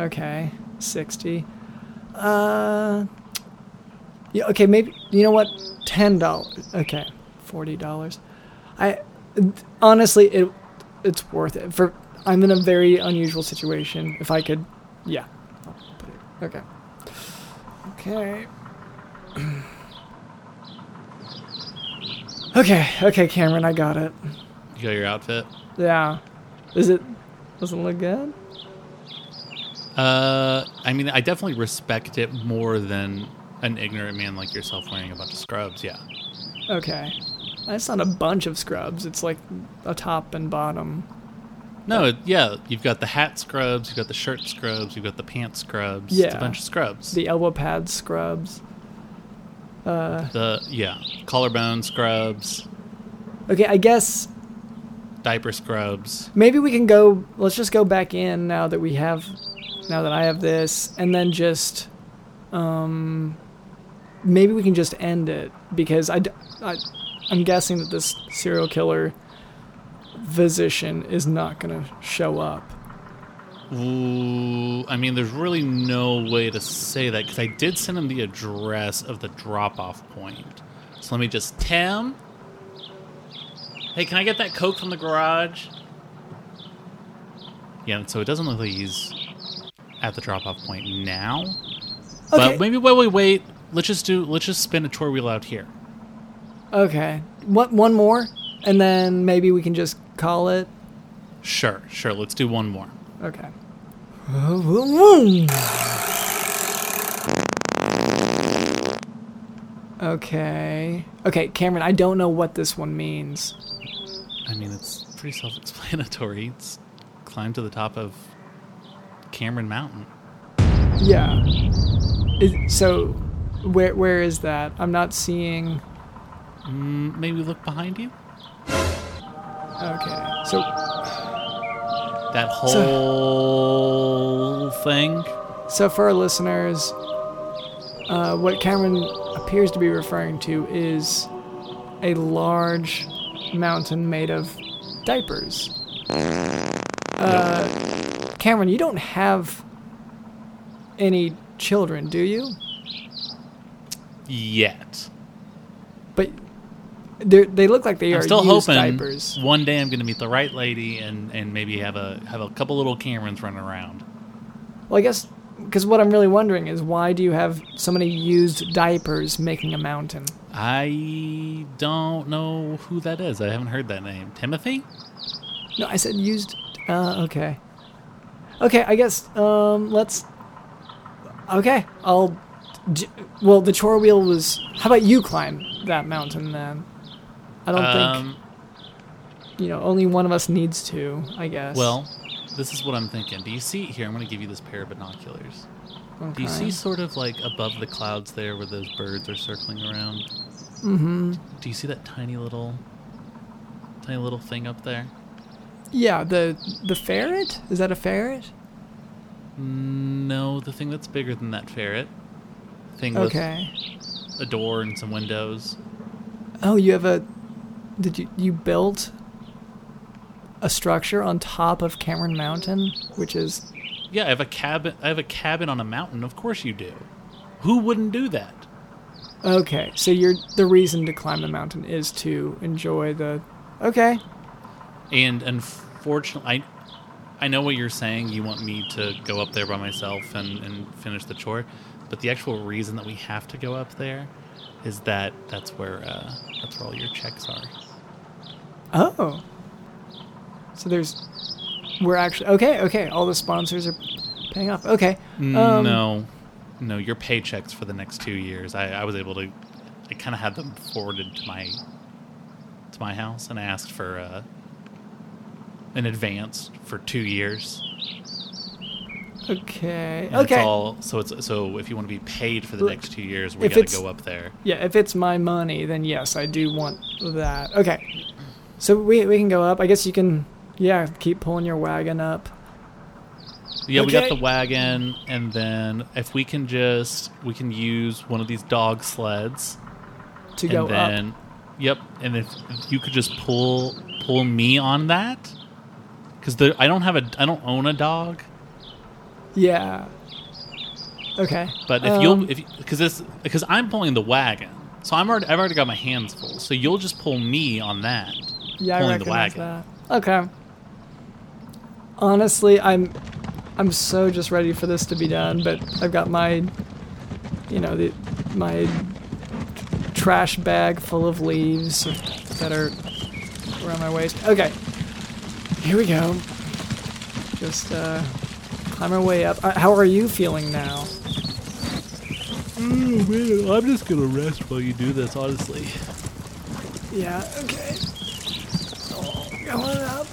Okay, sixty. Uh. Yeah. Okay. Maybe you know what? Ten dollars. Okay, forty dollars. I honestly it it's worth it for. I'm in a very unusual situation. If I could, yeah. I'll put it- Okay. Okay. okay, okay, Cameron, I got it. You got your outfit. Yeah. Is it doesn't look good? Uh, I mean, I definitely respect it more than an ignorant man like yourself wearing a bunch of scrubs. Yeah. Okay. That's not a bunch of scrubs. It's like a top and bottom. No, it, yeah, you've got the hat scrubs, you've got the shirt scrubs, you've got the pants scrubs. It's Yeah. a bunch of scrubs. The elbow pad scrubs. Uh, the yeah, collarbone scrubs, okay, I guess diaper scrubs. maybe we can go. Let's just go back in now that we have, now that I have this, and then just, um, maybe we can just end it because I, I'm guessing that this serial killer physician is not gonna show up. Ooh, I mean, there's really no way to say that because I did send him the address of the drop-off point. So let me just Tim. Hey, can I get that Coke from the garage? Yeah, so it doesn't look like he's at the drop-off point now. Okay. But maybe while we wait, let's just do let's just spin a tour wheel out here. Okay. What one more, and then maybe we can just call it. Sure, sure. Let's do one more. Okay. Okay. Okay, Cameron, I don't know what this one means. I mean, it's pretty self-explanatory. It's climb to the top of Cameron Mountain. Yeah. Is, so, where where is that? I'm not seeing. Mm, maybe look behind you. Okay. So, That whole thing. so for our listeners, uh, what Cameron appears to be referring to is a large mountain made of diapers. Uh, Cameron, you don't have any children, do you? Yet. But they they look like they I'm are still hoping diapers. one day I'm going to meet the right lady and, and maybe have a have a couple little Camerons running around. Well, I guess because what I'm really wondering is why do you have so many used diapers making a mountain? I don't know who that is. I haven't heard that name. Timothy? No, I said used. Uh, okay. Okay, I guess um, let's. Okay, I'll. Well, the chore wheel was. How about you climb that mountain then? I don't Um, think you know. Only one of us needs to. I guess. well, this is what I'm thinking. Do you see here? I'm going to give you this pair of binoculars. Do you see sort of like above the clouds there where those birds are circling around? Mm-hmm. Do you see that tiny little tiny little thing up there? Yeah, the the ferret is that a ferret? No, the thing that's bigger than that ferret. Thing Okay. with a door and some windows. Oh, you have a. Did you you built a structure on top of Cameron Mountain, which is Yeah, I have a cabin. I have a cabin on a mountain. Of course you do. Who wouldn't do that? okay. So you're the reason to climb the mountain is to enjoy the. Okay. And unfortunately, I, I know what you're saying. You want me to go up there by myself and, and finish the chore, but the actual reason that we have to go up there is that that's where uh, that's where all your checks are. Oh. So there's. We're actually okay. Okay. All the sponsors are paying off. Okay. Um, no, no, your paychecks for the next two years. I, I was able to. I kind of had them forwarded to my to my house, and I asked for uh, an advance for two years. Okay. And It's Okay. all, so it's so if you want to be paid for the next two years, we got to go up there. Yeah, if it's my money, then yes, I do want that. Okay. So we, we can go up. I guess you can, yeah, keep pulling your wagon up. Yeah, we got the wagon, and then if we can just we can use one of these dog sleds, To go and then yep, and if, if you could just pull pull me on that, because I don't have a I don't own a dog, up. Yeah. Okay. but if Um, you'll if because this because I'm pulling the wagon, so I'm already I've already got my hands full, so you'll just pull me on that. Yeah, I pulling the recognize wagon. that. Okay. Honestly, I'm I'm so just ready for this to be done, but I've got my you know, the my trash bag full of leaves that are around my waist. Okay. Here we go. Just uh climb our way up. Uh, how are you feeling now? I'm just gonna rest while you do this, honestly. Yeah, okay. Going up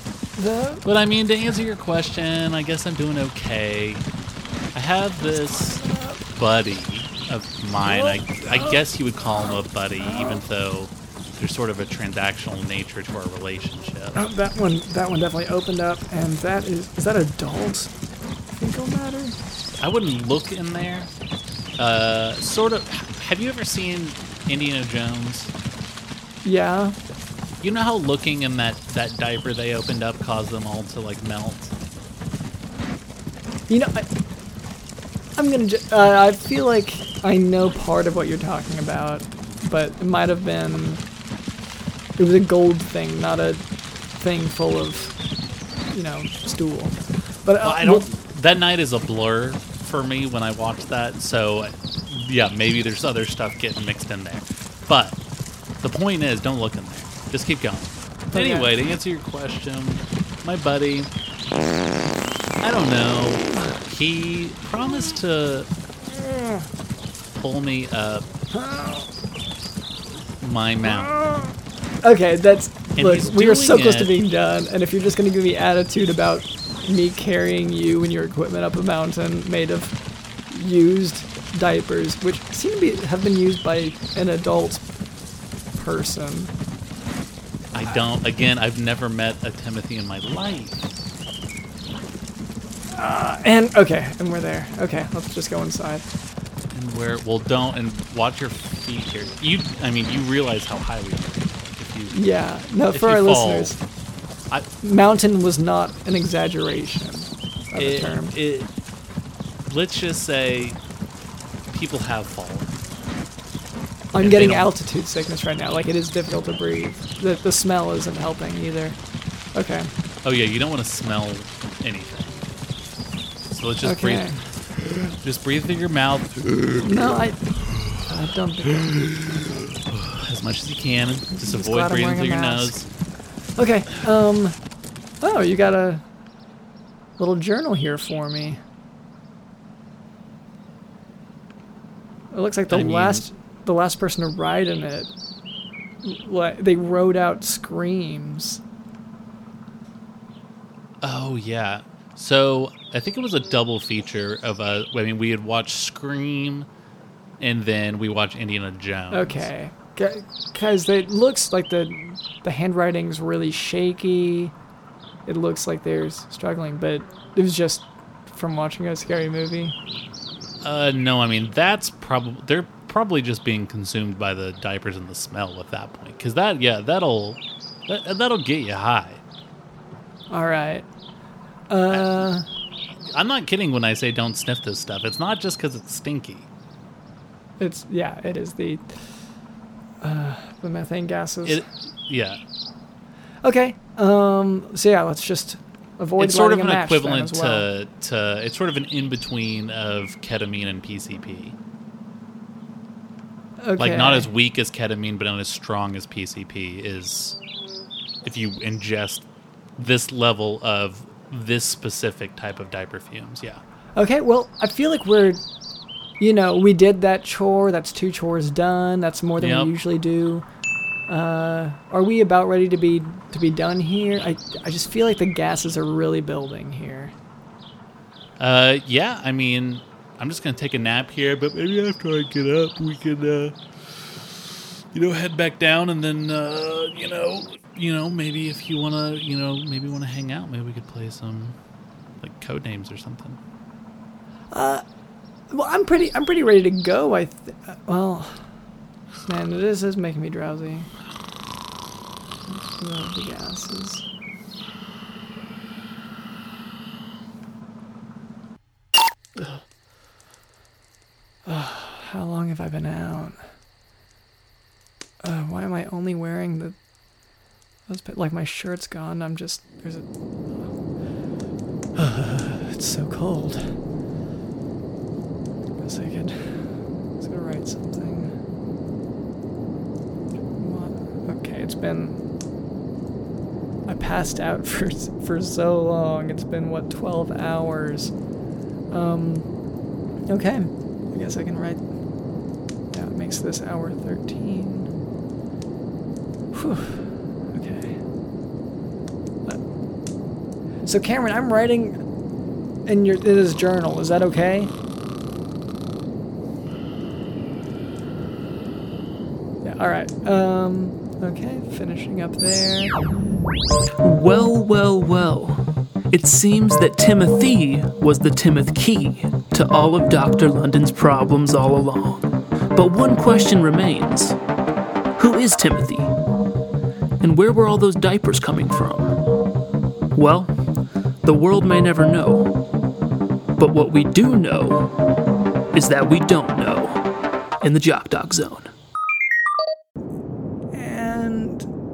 the But I mean, to answer your question, I guess I'm doing okay. I have this buddy of mine. I, I guess you would call him a buddy, even though there's sort of a transactional nature to our relationship. Oh, that one, that one definitely opened up, and that is, is that adult fecal matter? I wouldn't look in there. Uh, sort of. Have you ever seen Indiana Jones? Yeah. You know how looking in that, that diaper they opened up caused them all to like melt? You know, I, I'm gonna. Ju- uh, I feel like I know part of what you're talking about, but it might have been. It was a gold thing, not a thing full of, you know, stool. But uh, Well, I don't. That night is a blur for me when I watch that. So, yeah, maybe there's other stuff getting mixed in there. But the point is, don't look in there. Just keep going. Oh, okay. Anyway, to answer your question, my buddy, I don't know. He promised to pull me up my mountain. Okay, that's And look. We are so close to being done, and if you're just gonna give me attitude about me carrying you and your equipment up a mountain made of used diapers, which seem to be have been used by an adult person. I don't. Again, I've never met a Timothy in my life. Uh, and okay, and we're there. Okay, let's just go inside. And where? Well, don't and watch your feet here. You, I mean, you realize how high we are. If you, Yeah, no, for our fall, listeners, I, mountain was not an exaggeration of a it, term. it, let's just say people have fallen. I'm getting altitude sickness right now. Like it is difficult to breathe. The the smell isn't helping either. Okay. Oh yeah, you don't want to smell anything. So let's just Okay. breathe. Just breathe through your mouth No, I. I don't as much as you can. Just glad avoid breathing through your nose. Okay. Um. Oh, you got a little journal here for me. It looks like the I mean- last the last person to ride in it. Like they wrote out screams. Oh yeah. So I think it was a double feature of a. I mean we had watched Scream and then we watched Indiana Jones. Okay. Because it looks like the the handwriting's really shaky. It looks like they're struggling, but it was just from watching a scary movie. Uh no, I mean that's probably they're probably just being consumed by the diapers and the smell at that point. Cuz that yeah, that'll that, that'll get you high. All right. Uh, I'm not kidding when I say don't sniff this stuff. It's not just because it's stinky. it's yeah, it is the uh, the methane gases. It, yeah, okay. Um. So yeah, let's just avoid. it's sort of an a match then equivalent well. to to. It's sort of an in between of ketamine and PCP. Okay. Like not as weak as ketamine, but not as strong as PCP is. If you ingest this level of this specific type of diaper fumes, yeah. Okay, well, I feel like we're, you know, we did that chore. That's two chores done. That's more than Yep. we usually do. Uh, are we about ready to be to be done here? I I just feel like the gases are really building here. Uh, yeah. I mean, I'm just gonna take a nap here, but maybe after I get up, we can, uh, you know, head back down, and then, uh, you know, you know, maybe if you wanna, you know, maybe wanna hang out, maybe we could play some like code names or something. Well, I'm pretty I'm pretty ready to go. I th- uh, well, man, this is making me drowsy. The gases. How long have I been out? Uh, why am I only wearing the? Like my shirt's gone. I'm just there's a. it's so cold. Guess I could. I was gonna write something. What? Okay, it's been. I passed out for for so long. It's been what twelve hours. Um. Okay, I guess I can write. Yeah, it makes this hour thirteen. Whew. Okay. So Cameron, I'm writing in your in this journal. Is that okay? Yeah. All right. Um. Okay. Finishing up there. Well, well, well. It seems that Timothy was the Timoth key to all of Dr. London's problems all along. But one question remains Who is Timothy? And where were all those diapers coming from? Well, the world may never know. But what we do know is that we don't know in the Jock Dog Zone.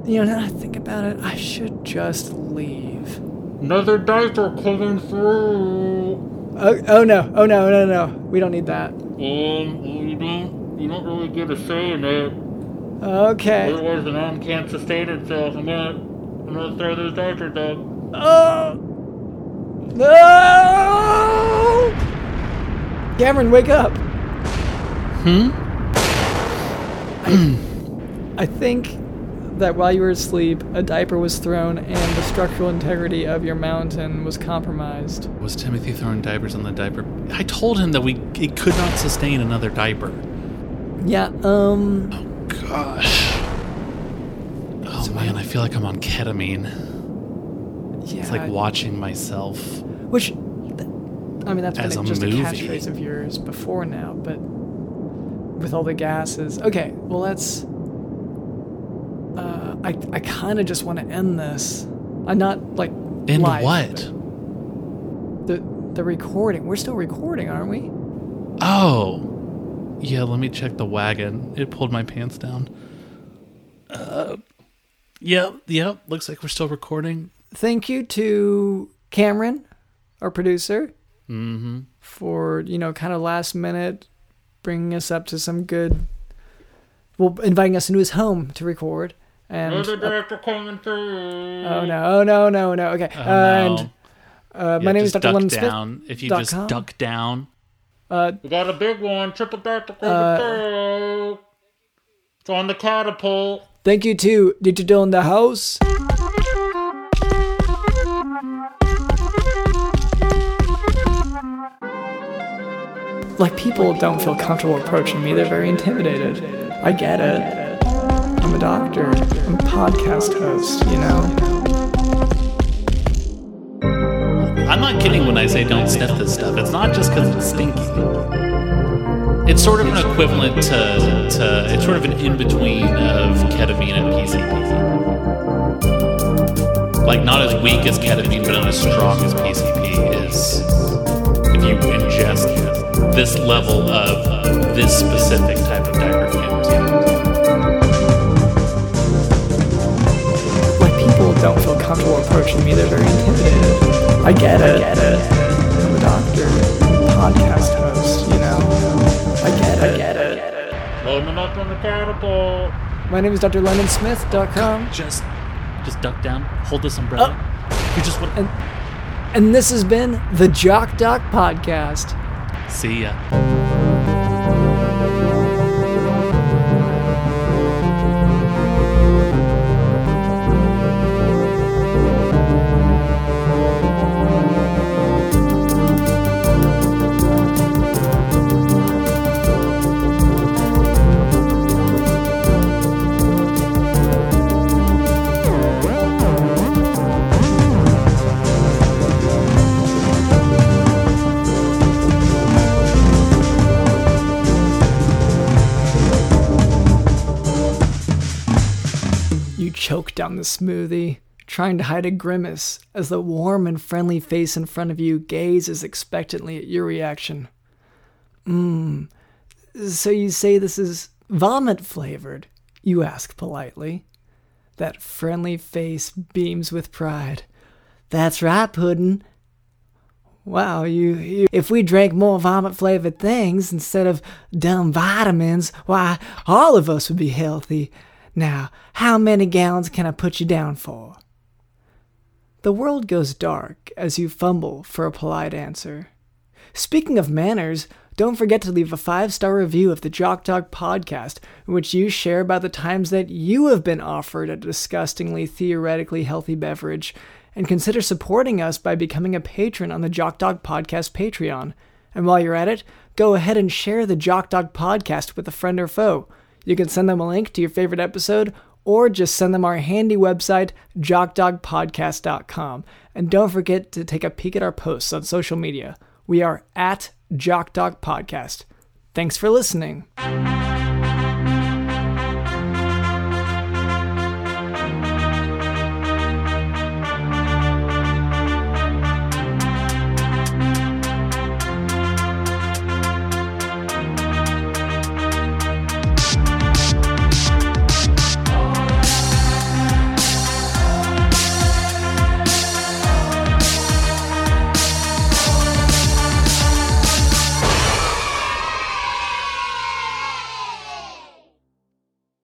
You know, now that I think about it, I should just leave. Another diaper coming through. Oh, oh no! Oh no! No! No! We don't need that. Um, you don't, you don't really get a say in it. Okay. Otherwise, the man can't sustain itself. I'm gonna, I'm gonna throw this diaper down. Oh no! Cameron, wake up. Hmm. I think that while you were asleep, a diaper was thrown and the structural integrity of your mountain was compromised. Was Timothy throwing diapers on the diaper? I told him that we it could not sustain another diaper. Yeah. Um. Oh gosh. Oh man, I feel like I'm on ketamine. Yeah. It's like watching myself. Which, I mean, that's been a just movie. a catchphrase of yours before now, but with all the gases. Okay, well, let's. Uh, I I kind of just want to end this. I'm not like. In live, what? The the recording. We're still recording, aren't we? Oh. Yeah, let me check the wagon. It pulled my pants down. Uh, yep, yep. Looks like we're still recording. Thank you to Cameron, our producer, Mm-hmm. for you know kind of last minute bringing us up to some good. Well, inviting us into his home to record. And Another diaper coming through. Oh no! Oh no! No! No! Okay. Oh, and no. uh, Yeah, my name is Dr. duck London Smith. If you just com. duck down. Uh, We got a big one. Triple diaper coming Uh, through. It's on the catapult. thank you too. Need to Digital in the House. Like people don't feel comfortable approaching me; they're very intimidated. I get it. I'm a doctor. I'm a podcast host. You know. I'm not kidding when I say don't sniff this stuff. It's not just because it's stinky. It's sort of an equivalent to, to it's sort of an in between of ketamine and PCP. like not as weak as ketamine, but not as strong as PCP is if you ingest this level of this specific type of diperfumes. Comfortable approaching me; they're very intimidated. I get it. I get it. I'm a doctor, podcast host. You know, I get it. I get it. Loading up on the catapult. My name is drlondonsmith.com, Just, just duck down, hold this umbrella. Oh. you just want. and and this has been the Jock Doc Podcast. See ya. Choke down the smoothie, trying to hide a grimace as the warm and friendly face in front of you gazes expectantly at your reaction. Mmm. So you say this is vomit flavored? You ask politely. That friendly face beams with pride. That's right, Puddin'. Wow, you, you if we drank more vomit flavored things instead of dumb vitamins, why all of us would be healthy. Now, how many gallons can I put you down for? The world goes dark as you fumble for a polite answer. Speaking of manners, don't forget to leave a five star review of the Jock Talk podcast, in which you share about the times that you have been offered a disgustingly theoretically healthy beverage, and consider supporting us by becoming a patron on the Jock Dog Podcast Patreon. And while you're at it, go ahead and share the Jock Dog Podcast with a friend or foe. You can send them a link to your favorite episode or just send them our handy website, jockdogpodcast.com. And don't forget to take a peek at our posts on social media. We are at Jock Dog Podcast. Thanks for listening.